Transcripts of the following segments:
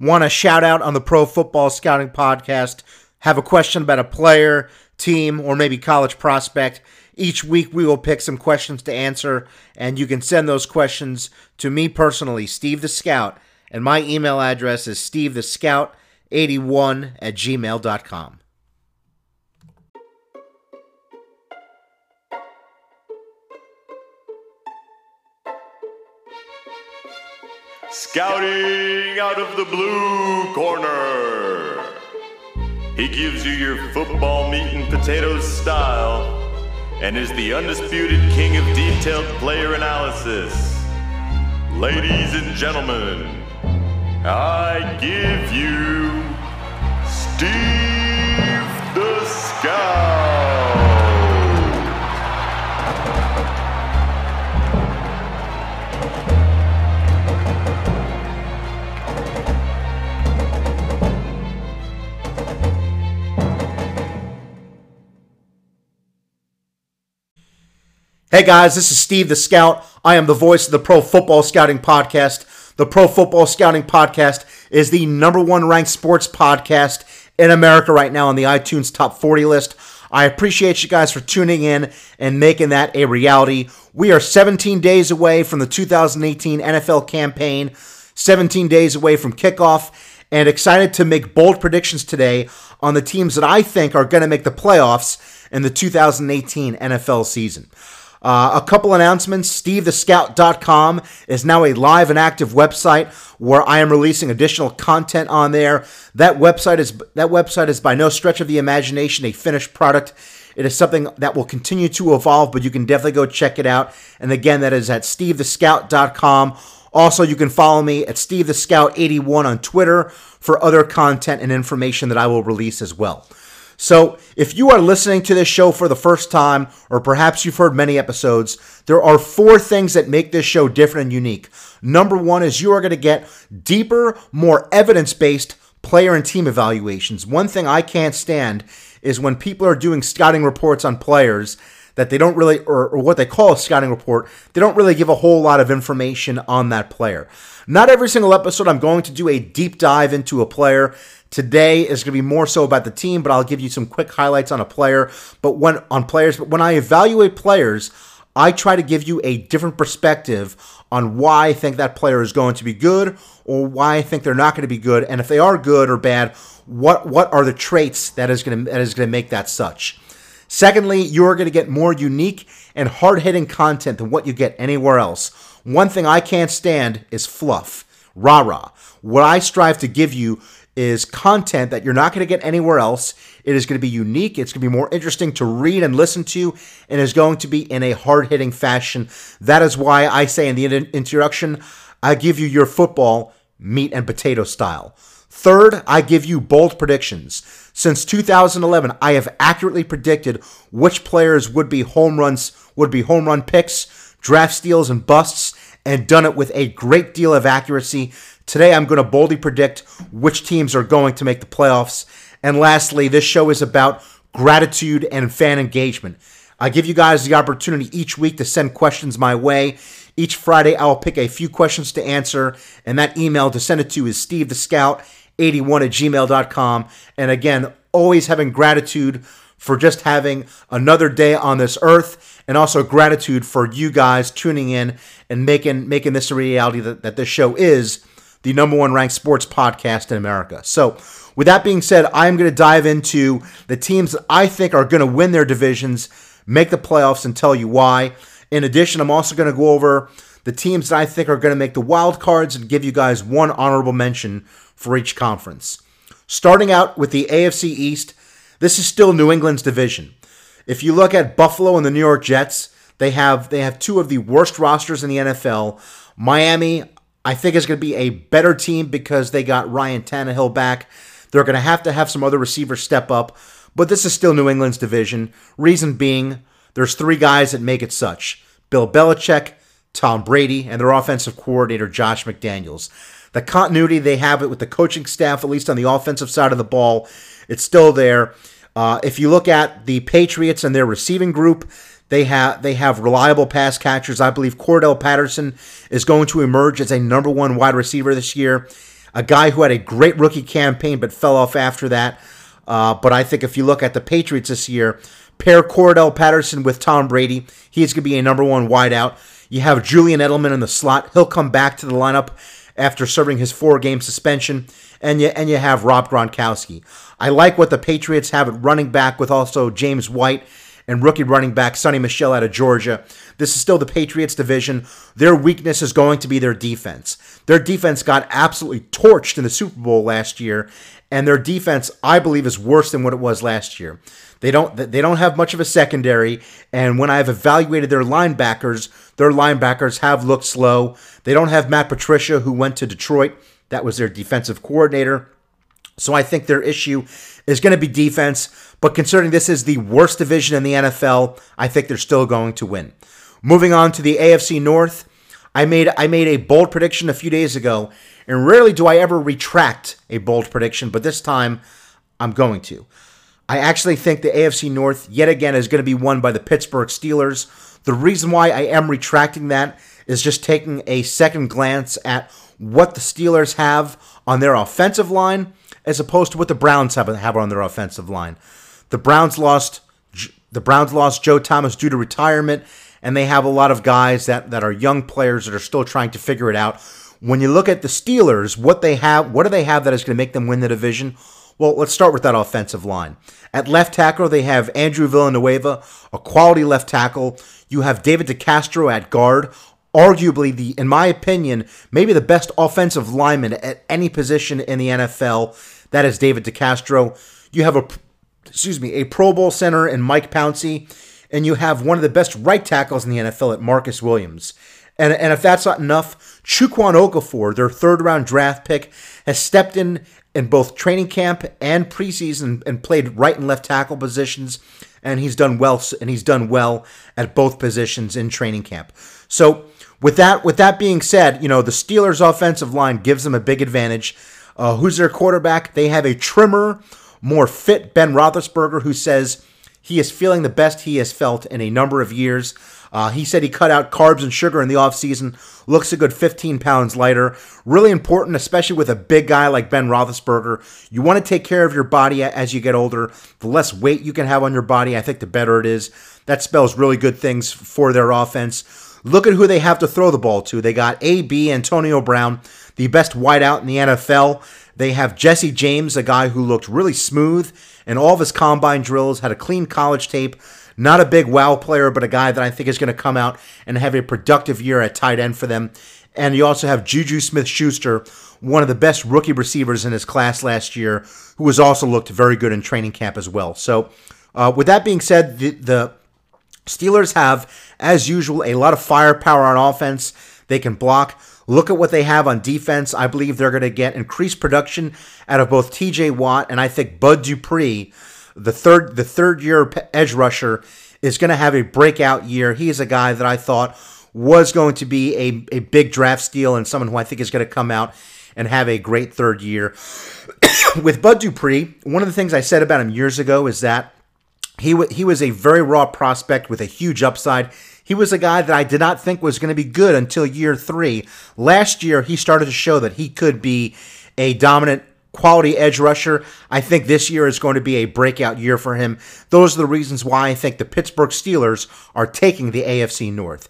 want a shout out on the Pro Football Scouting Podcast, have a question about a player, team, or maybe college prospect, each week we will pick some questions to answer, and you can send those questions to me personally, Steve the Scout, and my email address is stevethescout81 at gmail.com. Scouting out of the blue corner. He gives you your football meat and potatoes style and is the undisputed king of detailed player analysis. Ladies and gentlemen, I give you Hey guys, this is Steve the Scout. I am the voice of the Pro Football Scouting Podcast. The Pro Football Scouting Podcast is the number one ranked sports podcast in America right now on the iTunes Top 40 list. I appreciate you guys for tuning in and making that a reality. We are 17 days away from the 2018 NFL campaign, 17 days away from kickoff, and excited to make bold predictions today on the teams that I think are going to make the playoffs in the 2018 NFL season. Uh, a couple announcements. SteveTheScout.com is now a live and active website where I am releasing additional content on there. That website is that website is by no stretch of the imagination a finished product. It is something that will continue to evolve, but you can definitely go check it out. And again, that is at SteveTheScout.com. Also, you can follow me at SteveTheScout81 on Twitter for other content and information that I will release as well. So, if you are listening to this show for the first time, or perhaps you've heard many episodes, there are four things that make this show different and unique. Number one is you are going to get deeper, more evidence based player and team evaluations. One thing I can't stand is when people are doing scouting reports on players that they don't really, or, or, what they call a scouting report, they don't really give a whole lot of information on that player. Not every single episode I'm going to do a deep dive into a player. Today is going to be more so about the team, but I'll give you some quick highlights on a player. But when on players, but when I evaluate players, I try to give you a different perspective on why I think that player is going to be good or why I think they're not going to be good, and if they are good or bad, what what are the traits that is going to that is going to make that such. Secondly, you're going to get more unique and hard hitting content than what you get anywhere else. One thing I can't stand is fluff, rah rah. What I strive to give you is content that you're not going to get anywhere else. It is going to be unique. It's going to be more interesting to read and listen to, and is going to be in a hard hitting fashion. That is why I say in the introduction, I give you your football meat and potato style. Third, I give you bold predictions. Since 2011, I have accurately predicted which players would be home runs, would be home run picks, draft steals, and busts, and done it with a great deal of accuracy. Today, I'm going to boldly predict which teams are going to make the playoffs. And lastly, this show is about gratitude and fan engagement. I give you guys the opportunity each week to send questions my way. Each Friday, I will pick a few questions to answer, and that email to send it to is Steve the Scout 81 at gmail.com. And again, always having gratitude for just having another day on this earth and also gratitude for you guys tuning in and making making this a reality that, that this show is the number one ranked sports podcast in America. So, with that being said, I'm going to dive into the teams that I think are going to win their divisions, make the playoffs, and tell you why. In addition, I'm also going to go over the teams that I think are going to make the wild cards and give you guys one honorable mention for each conference. Starting out with the AFC East, this is still New England's division. If you look at Buffalo and the New York Jets, they have they have two of the worst rosters in the NFL. Miami, I think is going to be a better team because they got Ryan Tannehill back. They're going to have to have some other receivers step up, but this is still New England's division. Reason being, there's three guys that make it such Bill Belichick, Tom Brady, and their offensive coordinator, Josh McDaniels. The continuity they have it with the coaching staff, at least on the offensive side of the ball, it's still there. Uh, if you look at the Patriots and their receiving group, they have they have reliable pass catchers. I believe Cordarrelle Patterson is going to emerge as a number one wide receiver this year. a guy who had a great rookie campaign but fell off after that. Uh, but I think if you look at the Patriots this year, pair Cordarrelle Patterson with Tom Brady, he's going to be a number one wideout. You have Julian Edelman in the slot. He'll come back to the lineup after serving his four game suspension. And you, and you have Rob Gronkowski. I like what the Patriots have at running back with also James White and rookie running back Sony Michel out of Georgia. This is still the Patriots division. Their weakness is going to be their defense. Their defense got absolutely torched in the Super Bowl last year, and their defense, I believe, is worse than what it was last year. They don't they don't have much of a secondary, and when I've evaluated their linebackers, their linebackers have looked slow. They don't have Matt Patricia, who went to Detroit. That was their defensive coordinator. So I think their issue is going to be defense. But considering this is the worst division in the NFL, I think they're still going to win. Moving on to the AFC North, I made I made a bold prediction a few days ago, and rarely do I ever retract a bold prediction, but this time I'm going to. I actually think the AFC North yet again is going to be won by the Pittsburgh Steelers. The reason why I am retracting that is just taking a second glance at what the Steelers have on their offensive line as opposed to what the Browns have, have on their offensive line. The Browns lost the Browns lost Joe Thomas due to retirement, and they have a lot of guys that, that are young players that are still trying to figure it out. When you look at the Steelers, what they have, what do they have that is going to make them win the division? Well, let's start with that offensive line. At left tackle, they have Andrew Villanueva, a quality left tackle. You have David DeCastro at guard, arguably the, in my opinion, maybe the best offensive lineman at any position in the NFL. That is David DeCastro. You have a, excuse me, a Pro Bowl center in Mike Pouncey, and you have one of the best right tackles in the NFL at Marcus Williams. And, and if that's not enough, Chukwuma Okorafor, their third round draft pick, has stepped in in both training camp and preseason and played right and left tackle positions, and he's done well. And he's done well at both positions in training camp. So with that, with that being said, you know the Steelers' offensive line gives them a big advantage. Uh, who's their quarterback? They have a trimmer, more fit Ben Roethlisberger, who says he is feeling the best he has felt in a number of years. Uh, he said he cut out carbs and sugar in the offseason, looks a good 15 pounds lighter. Really important, especially with a big guy like Ben Roethlisberger. You want to take care of your body as you get older. The less weight you can have on your body, I think the better it is. That spells really good things for their offense. Look at who they have to throw the ball to. They got AB Antonio Brown, the best wideout in the NFL. They have Jesse James, a guy who looked really smooth in all of his combine drills, had a clean college tape. Not a big wow player, but a guy that I think is going to come out and have a productive year at tight end for them. And you also have Juju Smith Schuster, one of the best rookie receivers in his class last year, who has also looked very good in training camp as well. So, uh, with that being said, the, the Steelers have, as usual, a lot of firepower on offense. They can block. Look at what they have on defense. I believe they're going to get increased production out of both TJ Watt and I think Bud Dupree the third the third year edge rusher is going to have a breakout year. He is a guy that I thought was going to be a, a big draft steal and someone who I think is going to come out and have a great third year. With Bud Dupree, one of the things I said about him years ago is that he, w- he was a very raw prospect with a huge upside. He was a guy that I did not think was going to be good until year three. Last year, he started to show that he could be a dominant quality edge rusher. I think this year is going to be a breakout year for him. Those are the reasons why I think the Pittsburgh Steelers are taking the AFC North.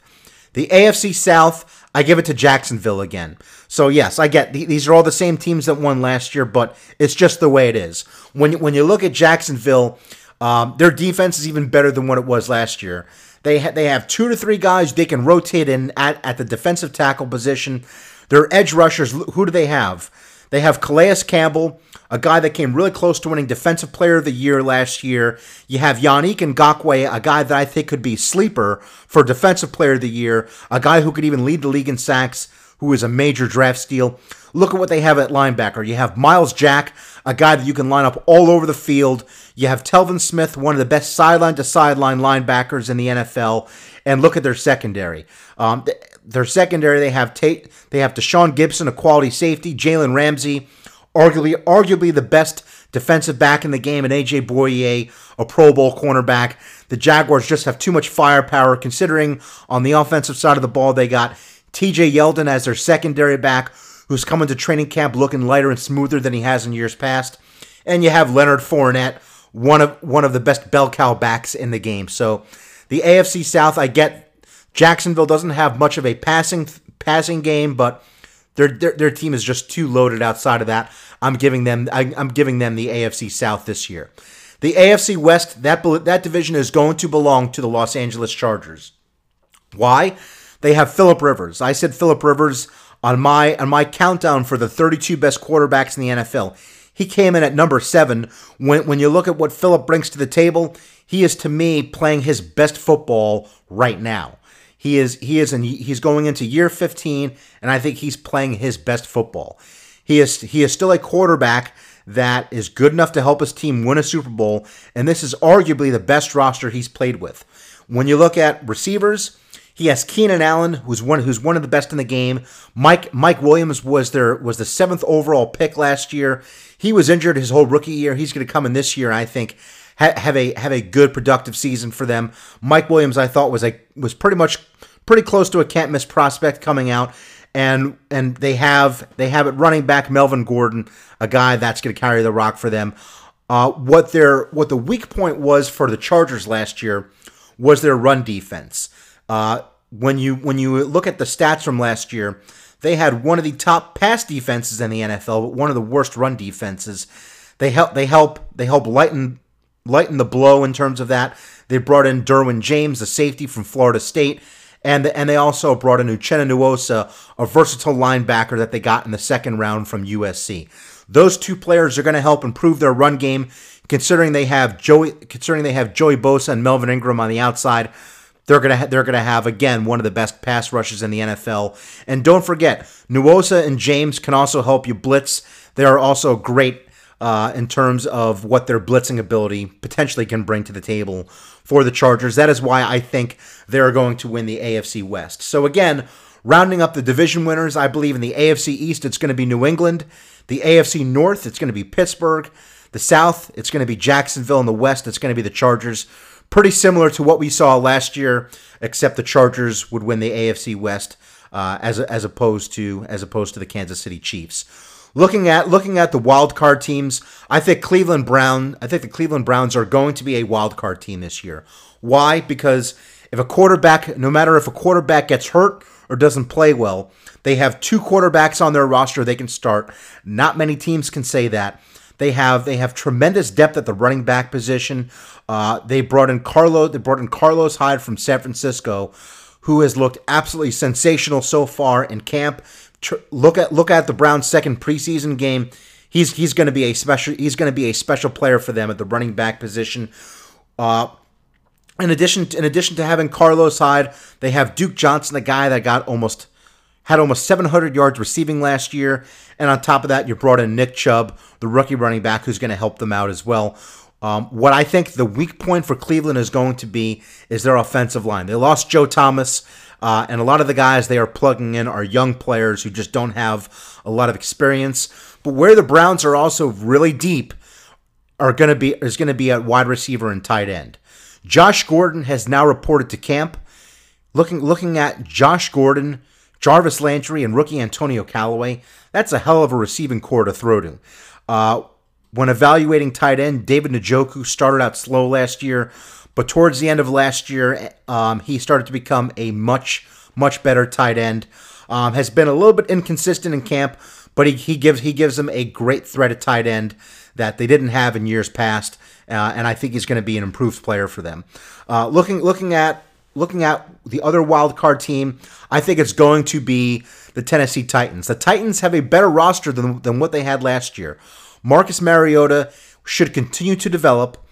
The AFC South, I give it to Jacksonville again. So yes, I get these are all the same teams that won last year, but it's just the way it is. When when you look at Jacksonville, um, their defense is even better than what it was last year. They ha- they have two to three guys they can rotate in at, at the defensive tackle position. Their edge rushers, who do they have? They have Calais Campbell, a guy that came really close to winning Defensive Player of the Year last year. You have Yannick Ngakoue, a guy that I think could be sleeper for Defensive Player of the Year, a guy who could even lead the league in sacks, who is a major draft steal. Look at what they have at linebacker. You have Myles Jack, a guy that you can line up all over the field. You have Telvin Smith, one of the best sideline to sideline linebackers in the NFL. And look at their secondary. Um, their secondary, they have Tate, they have Tashaun Gipson, a quality safety, Jalen Ramsey, arguably arguably the best defensive back in the game, and AJ Bouye, a Pro Bowl cornerback. The Jaguars just have too much firepower, considering on the offensive side of the ball they got TJ Yeldon as their secondary back, who's coming to training camp looking lighter and smoother than he has in years past. And you have Leonard Fournette, one of one of the best bell cow backs in the game. So the AFC South, I get Jacksonville doesn't have much of a passing passing game, but their, their, their team is just too loaded outside of that. I'm giving them I, I'm giving them the AFC South this year. The AFC West, that that division is going to belong to the Los Angeles Chargers. Why? They have Philip Rivers. I said Philip Rivers on my on my countdown for the 32 best quarterbacks in the NFL. He came in at number seven. When when you look at what Philip brings to the table, he is to me playing his best football right now. He is he is in, he's going into year 15, and I think he's playing his best football. He is he is still a quarterback that is good enough to help his team win a Super Bowl, and this is arguably the best roster he's played with. When you look at receivers, he has Keenan Allen, who's one who's one of the best in the game. Mike Mike Williams was their was the seventh overall pick last year. He was injured his whole rookie year. He's going to come in this year, I think, have a have a good productive season for them. Mike Williams, I thought was a was pretty much pretty close to a can't miss prospect coming out, and and they have they have it running back Melvin Gordon, a guy that's going to carry the rock for them. Uh, what their what the weak point was for the Chargers last year was their run defense. Uh, when you when you look at the stats from last year, they had one of the top pass defenses in the NFL, but one of the worst run defenses. They help they help they help lighten lighten the blow in terms of that. They brought in Derwin James, the safety from Florida State, and and they also brought in Uchenna Nwosu, a versatile linebacker that they got in the second round from USC. Those two players are going to help improve their run game, considering they have Joey considering they have Joey Bosa and Melvin Ingram on the outside. They're gonna ha- they're gonna have again one of the best pass rushes in the NFL. And don't forget, Nwosu and James can also help you blitz. They are also great uh, in terms of what their blitzing ability potentially can bring to the table for the Chargers. That is why I think they're going to win the AFC West. So again, rounding up the division winners, I believe in the AFC East it's going to be New England. The AFC North it's going to be Pittsburgh. The South it's going to be Jacksonville. And the West it's going to be the Chargers pretty similar to what we saw last year, except the Chargers would win the AFC West uh, as as opposed to as opposed to the Kansas City Chiefs. Looking at looking at the wild card teams, I think Cleveland Brown. I think the Cleveland Browns are going to be a wild card team this year. Why? Because if a quarterback, no matter if a quarterback gets hurt or doesn't play well, they have two quarterbacks on their roster they can start. Not many teams can say that. They have they have tremendous depth at the running back position. Uh, they brought in Carlos. They brought in Carlos Hyde from San Francisco, who has looked absolutely sensational so far in camp. Tr- look at look at the Browns' second preseason game. He's he's going to be a special he's going to be a special player for them at the running back position. Uh, in addition to, in addition to having Carlos Hyde, they have Duke Johnson, the guy that got almost had almost 700 yards receiving last year, and on top of that, you brought in Nick Chubb, the rookie running back, who's going to help them out as well. Um, what I think the weak point for Cleveland is going to be is their offensive line. They lost Joe Thomas, uh, and a lot of the guys they are plugging in are young players who just don't have a lot of experience. But where the Browns are also really deep are going to be is going to be at wide receiver and tight end. Josh Gordon has now reported to camp. Looking looking at Josh Gordon, Jarvis Landry, and rookie Antonio Callaway, that's a hell of a receiving corps to throw to. Uh, when evaluating tight end, David Njoku started out slow last year, but towards the end of last year, um, he started to become a much, much better tight end. Um, has been a little bit inconsistent in camp, but he, he gives he gives them a great threat at tight end that they didn't have in years past, uh, and I think he's going to be an improved player for them. Uh, looking looking at looking at the other wild card team, I think it's going to be the Tennessee Titans. The Titans have a better roster than, than what they had last year. Marcus Mariota should continue to develop.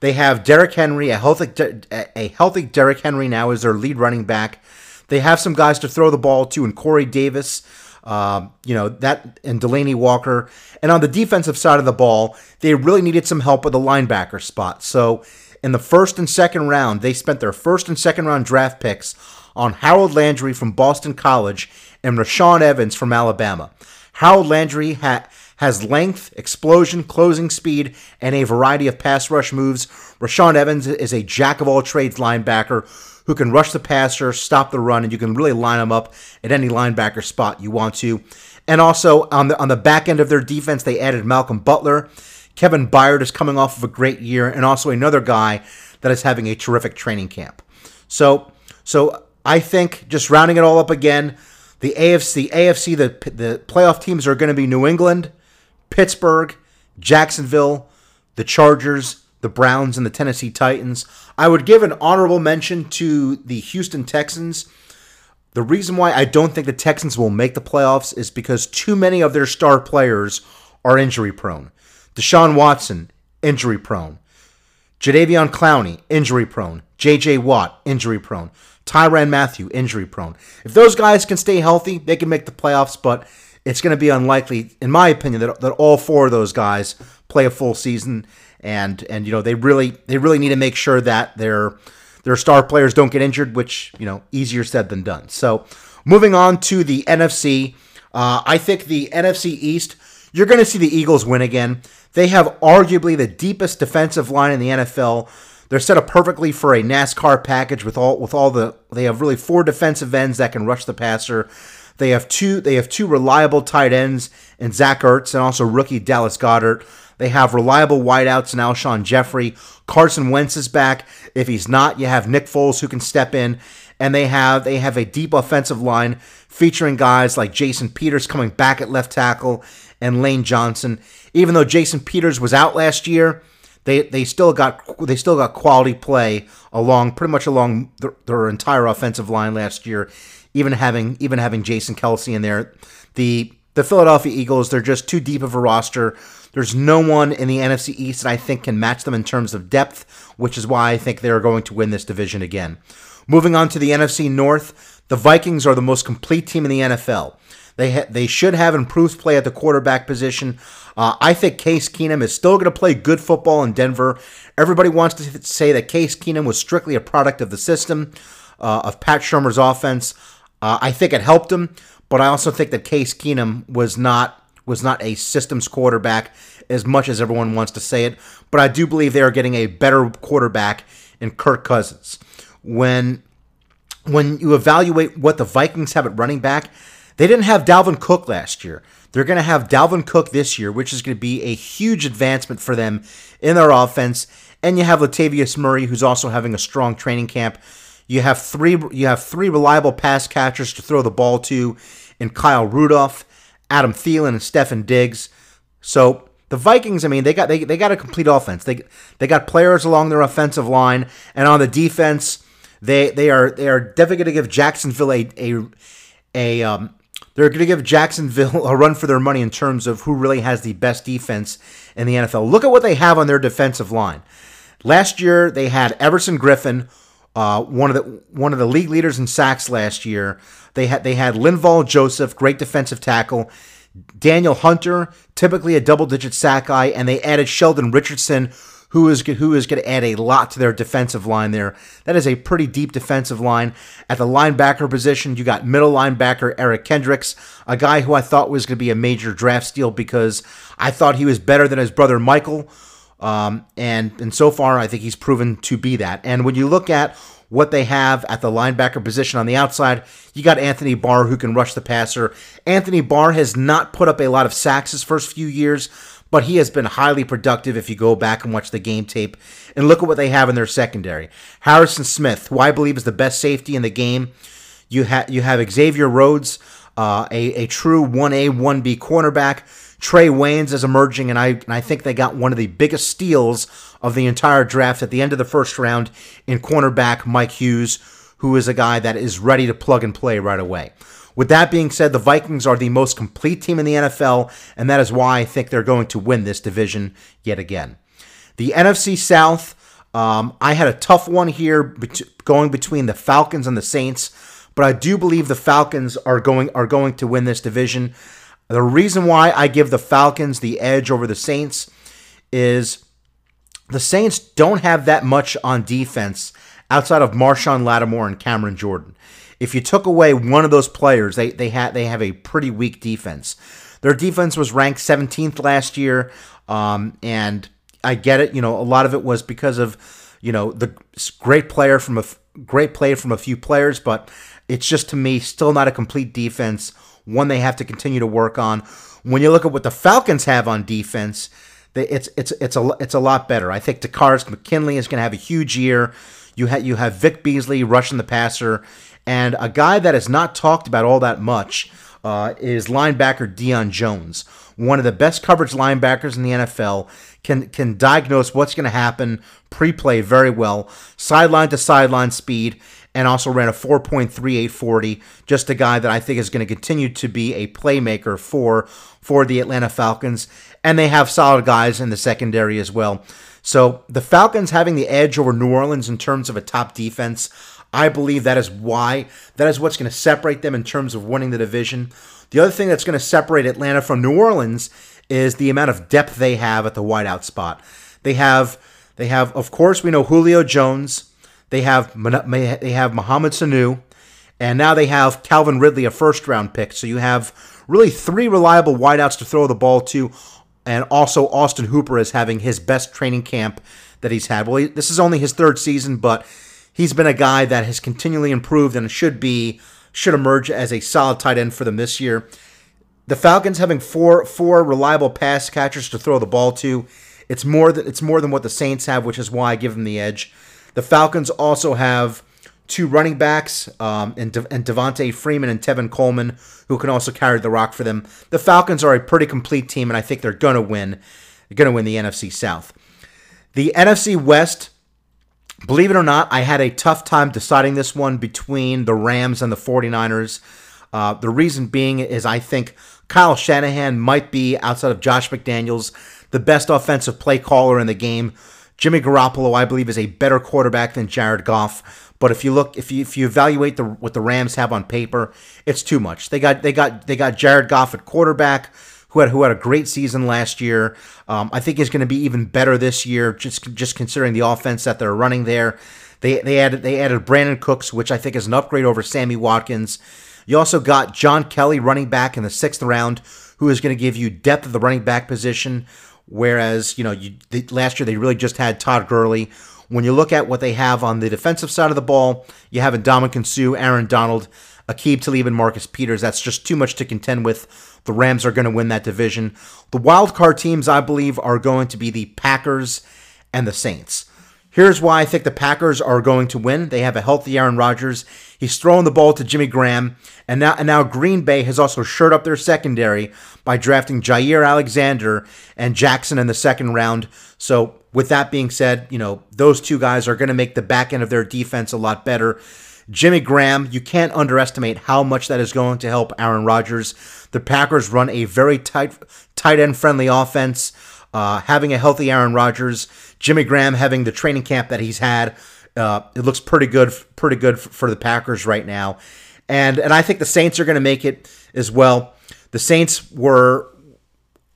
They have Derrick Henry, a healthy, a healthy Derrick Henry now is their lead running back. They have some guys to throw the ball to, and Corey Davis, um, you know that, and Delanie Walker. And on the defensive side of the ball, they really needed some help with the linebacker spot. So in the first and second round, they spent their first and second round draft picks on Harold Landry from Boston College and Rashaan Evans from Alabama. Harold Landry had has length, explosion, closing speed, and a variety of pass rush moves. Rashaan Evans is a jack of all trades linebacker who can rush the passer, stop the run, and you can really line him up at any linebacker spot you want to. And also on the on the back end of their defense, they added Malcolm Butler. Kevin Byard is coming off of a great year, and also another guy that is having a terrific training camp. So so I think just rounding it all up again, the AFC the AFC the the playoff teams are going to be New England, Pittsburgh, Jacksonville, the Chargers, the Browns, and the Tennessee Titans. I would give an honorable mention to the Houston Texans. The reason why I don't think the Texans will make the playoffs is because too many of their star players are injury prone. Deshaun Watson, injury prone. Jadeveon Clowney, injury prone. J.J. Watt, injury prone. Tyrann Mathieu, injury prone. If those guys can stay healthy, they can make the playoffs, but it's going to be unlikely, in my opinion, that, that all four of those guys play a full season. And and you know they really they really need to make sure that their their star players don't get injured, which you know easier said than done. So moving on to the NFC, uh, I think the NFC East, you're going to see the Eagles win again. They have arguably the deepest defensive line in the NFL. They're set up perfectly for a NASCAR package with all with all the they have really four defensive ends that can rush the passer. They have two they have two reliable tight ends in Zach Ertz and also rookie Dallas Goedert. They have reliable wideouts in Alshon Jeffery. Carson Wentz is back. If he's not, you have Nick Foles who can step in. And they have they have a deep offensive line featuring guys like Jason Peters coming back at left tackle and Lane Johnson. Even though Jason Peters was out last year, they they still got they still got quality play along pretty much along their, entire offensive line last year, even having even having Jason Kelce in there. The the Philadelphia Eagles they're just too deep of a roster. There's no one in the NFC East that I think can match them in terms of depth, which is why I think they are going to win this division again. Moving on to the NFC North, the Vikings are the most complete team in the NFL. They ha- they should have improved play at the quarterback position. Uh, I think Case Keenum is still going to play good football in Denver. Everybody wants to say that Case Keenum was strictly a product of the system uh, of Pat Shurmur's offense. Uh, I think it helped him, but I also think that Case Keenum was not was not a systems quarterback as much as everyone wants to say it. But I do believe they are getting a better quarterback in Kirk Cousins. When when you evaluate what the Vikings have at running back, they didn't have Dalvin Cook last year. They're going to have Dalvin Cook this year, which is going to be a huge advancement for them in their offense. And you have Latavius Murray, who's also having a strong training camp. You have three you have three reliable pass catchers to throw the ball to in Kyle Rudolph, Adam Thielen, and Stefon Diggs. So the Vikings, I mean, they got they, they got a complete offense. They they got players along their offensive line, and on the defense, they they are they are definitely going to give Jacksonville a a a um, they're going to give Jacksonville a run for their money in terms of who really has the best defense in the NFL. Look at what they have on their defensive line. Last year, they had Everson Griffen, uh, one of the one of the league leaders in sacks last year. They had they had Linval Joseph, great defensive tackle. Danielle Hunter, typically a double-digit sack guy, and they added Sheldon Richardson, who is who is going to add a lot to their defensive line there. That is a pretty deep defensive line. At the linebacker position, you got middle linebacker Eric Kendricks, a guy who I thought was going to be a major draft steal because I thought he was better than his brother Michael. Um, and and so far, I think he's proven to be that. And when you look at what they have at the linebacker position on the outside, you got Anthony Barr who can rush the passer. Anthony Barr has not put up a lot of sacks his first few years, but he has been highly productive if you go back and watch the game tape and look at what they have in their secondary. Harrison Smith, who I believe is the best safety in the game. You have you have Xavier Rhodes, uh, a, a true 1A, 1B cornerback. Trae Waynes is emerging, and I and I think they got one of the biggest steals of the entire draft at the end of the first round in cornerback Mike Hughes, who is a guy that is ready to plug and play right away. With that being said, the Vikings are the most complete team in the NFL, and that is why I think they're going to win this division yet again. The NFC South, um, I had a tough one here bet- going between the Falcons and the Saints, but I do believe the Falcons are going are going to win this division. The reason why I give the Falcons the edge over the Saints is the Saints don't have that much on defense outside of Marshon Lattimore and Cameron Jordan if you took away one of those players, they they had they have a pretty weak defense. Their defense was ranked 17th last year, um, and I get it. You know, a lot of it was because of you know the great player from a great play from a few players, but it's just to me still not a complete defense one they have to continue to work on. When you look at what the Falcons have on defense, it's it's it's a it's a lot better. I think Takkarist McKinley is going to have a huge year. You have you have Vic Beasley rushing the passer, and a guy that is not talked about all that much uh, is linebacker Deion Jones, one of the best coverage linebackers in the NFL. Can can diagnose what's going to happen, pre-play very well, sideline to sideline speed, and also ran a 4.3840. Just a guy that I think is going to continue to be a playmaker for for the Atlanta Falcons, and they have solid guys in the secondary as well. So the Falcons having the edge over New Orleans in terms of a top defense, I believe that is why that is what's going to separate them in terms of winning the division. The other thing that's going to separate Atlanta from New Orleans is the amount of depth they have at the wideout spot. They have they have of course we know Julio Jones, they have they have Mohamed Sanu, and now they have Calvin Ridley, a first round pick. So you have really three reliable wideouts to throw the ball to, and also Austin Hooper is having his best training camp that he's had. Well, this is only his third season, but he's been a guy that has continually improved and should be should emerge as a solid tight end for them this year. The Falcons having four four reliable pass catchers to throw the ball to, it's more than it's more than what the Saints have, which is why I give them the edge. The Falcons also have two running backs, um, and, De- and Devonta Freeman and Tevin Coleman, who can also carry the rock for them. The Falcons are a pretty complete team, and I think they're to win. They're to win the NFC South. The NFC West, believe it or not, I had a tough time deciding this one between the Rams and the 49ers. Uh, the reason being is I think Kyle Shanahan might be, outside of Josh McDaniels, the best offensive play caller in the game. Jimmy Garoppolo, I believe, is a better quarterback than Jared Goff. But if you look, if you if you evaluate the what the Rams have on paper, it's too much. They got they got they got Jared Goff at quarterback, who had who had a great season last year. Um, I think is going to be even better this year, just just considering the offense that they're running there. They they added they added Brandin Cooks, which I think is an upgrade over Sammy Watkins. You also got John Kelly running back in the sixth round, who is going to give you depth of the running back position. Whereas, you know, you, the, last year they really just had Todd Gurley. When you look at what they have on the defensive side of the ball, you have Ndamukong Suh, Aaron Donald, Aqib Talib, and Marcus Peters. That's just too much to contend with. The Rams are going to win that division. The wild card teams, I believe, are going to be the Packers and the Saints. Here's why I think the Packers are going to win. They have a healthy Aaron Rodgers. He's throwing the ball to Jimmy Graham, and now and now Green Bay has also shored up their secondary by drafting Jaire Alexander and Jackson in the second round. So with that being said, you know those two guys are going to make the back end of their defense a lot better. Jimmy Graham, you can't underestimate how much that is going to help Aaron Rodgers. The Packers run a very tight, tight end friendly offense. Uh, having a healthy Aaron Rodgers, Jimmy Graham having the training camp that he's had, uh, it looks pretty good, pretty good for the Packers right now, and and I think the Saints are going to make it as well. The Saints were,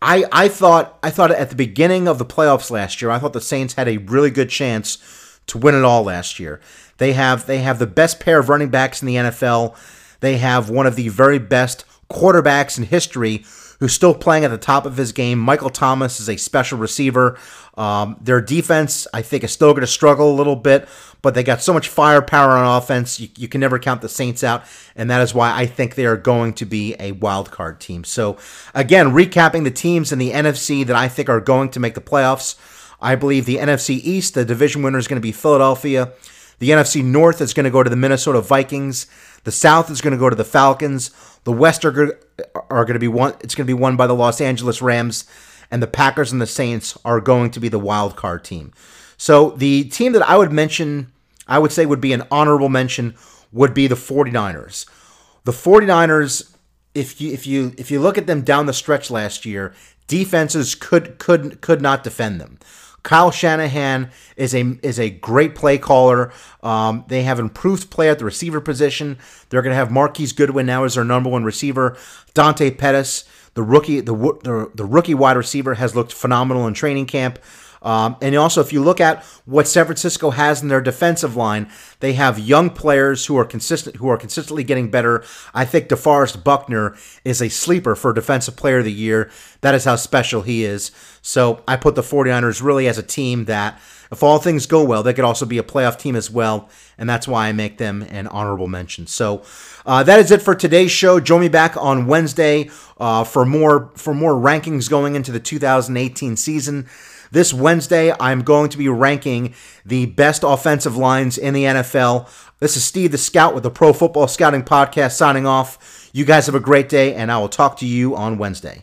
I I thought I thought at the beginning of the playoffs last year, I thought the Saints had a really good chance to win it all last year. They have they have the best pair of running backs in the NFL. They have one of the very best quarterbacks in history who's still playing at the top of his game. Michael Thomas is a special receiver. Um, their defense, I think, is still going to struggle a little bit, but they got so much firepower on offense. You, you, can never count the Saints out, and that is why I think they are going to be a wild card team. So, again, recapping the teams in the NFC that I think are going to make the playoffs. I believe the NFC East, the division winner is going to be Philadelphia. The NFC North is going to go to the Minnesota Vikings. The South is going to go to the Falcons. The West are, are going to be one. It's going to be won by the Los Angeles Rams, and the Packers and the Saints are going to be the wild card team. So the team that I would mention, I would say would be an honorable mention, would be the 49ers. The 49ers, if you if you if you look at them down the stretch last year, defenses could could could not defend them. Kyle Shanahan is a is a great play caller. Um, they have improved play at the receiver position. They're going to have Marquise Goodwin now as their number one receiver. Dante Pettis, the rookie, the, the, the rookie wide receiver, has looked phenomenal in training camp. Um, and also, if you look at what San Francisco has in their defensive line, they have young players who are consistent, who are consistently getting better. I think DeForest Buckner is a sleeper for Defensive Player of the Year. That is how special he is. So I put the 49ers really as a team that, if all things go well, they could also be a playoff team as well. And that's why I make them an honorable mention. So uh, that is it for today's show. Join me back on Wednesday uh, for more for more rankings going into the 2018 season. This Wednesday, I'm going to be ranking the best offensive lines in the NFL. This is Steve the Scout with the Pro Football Scouting Podcast signing off. You guys have a great day, and I will talk to you on Wednesday.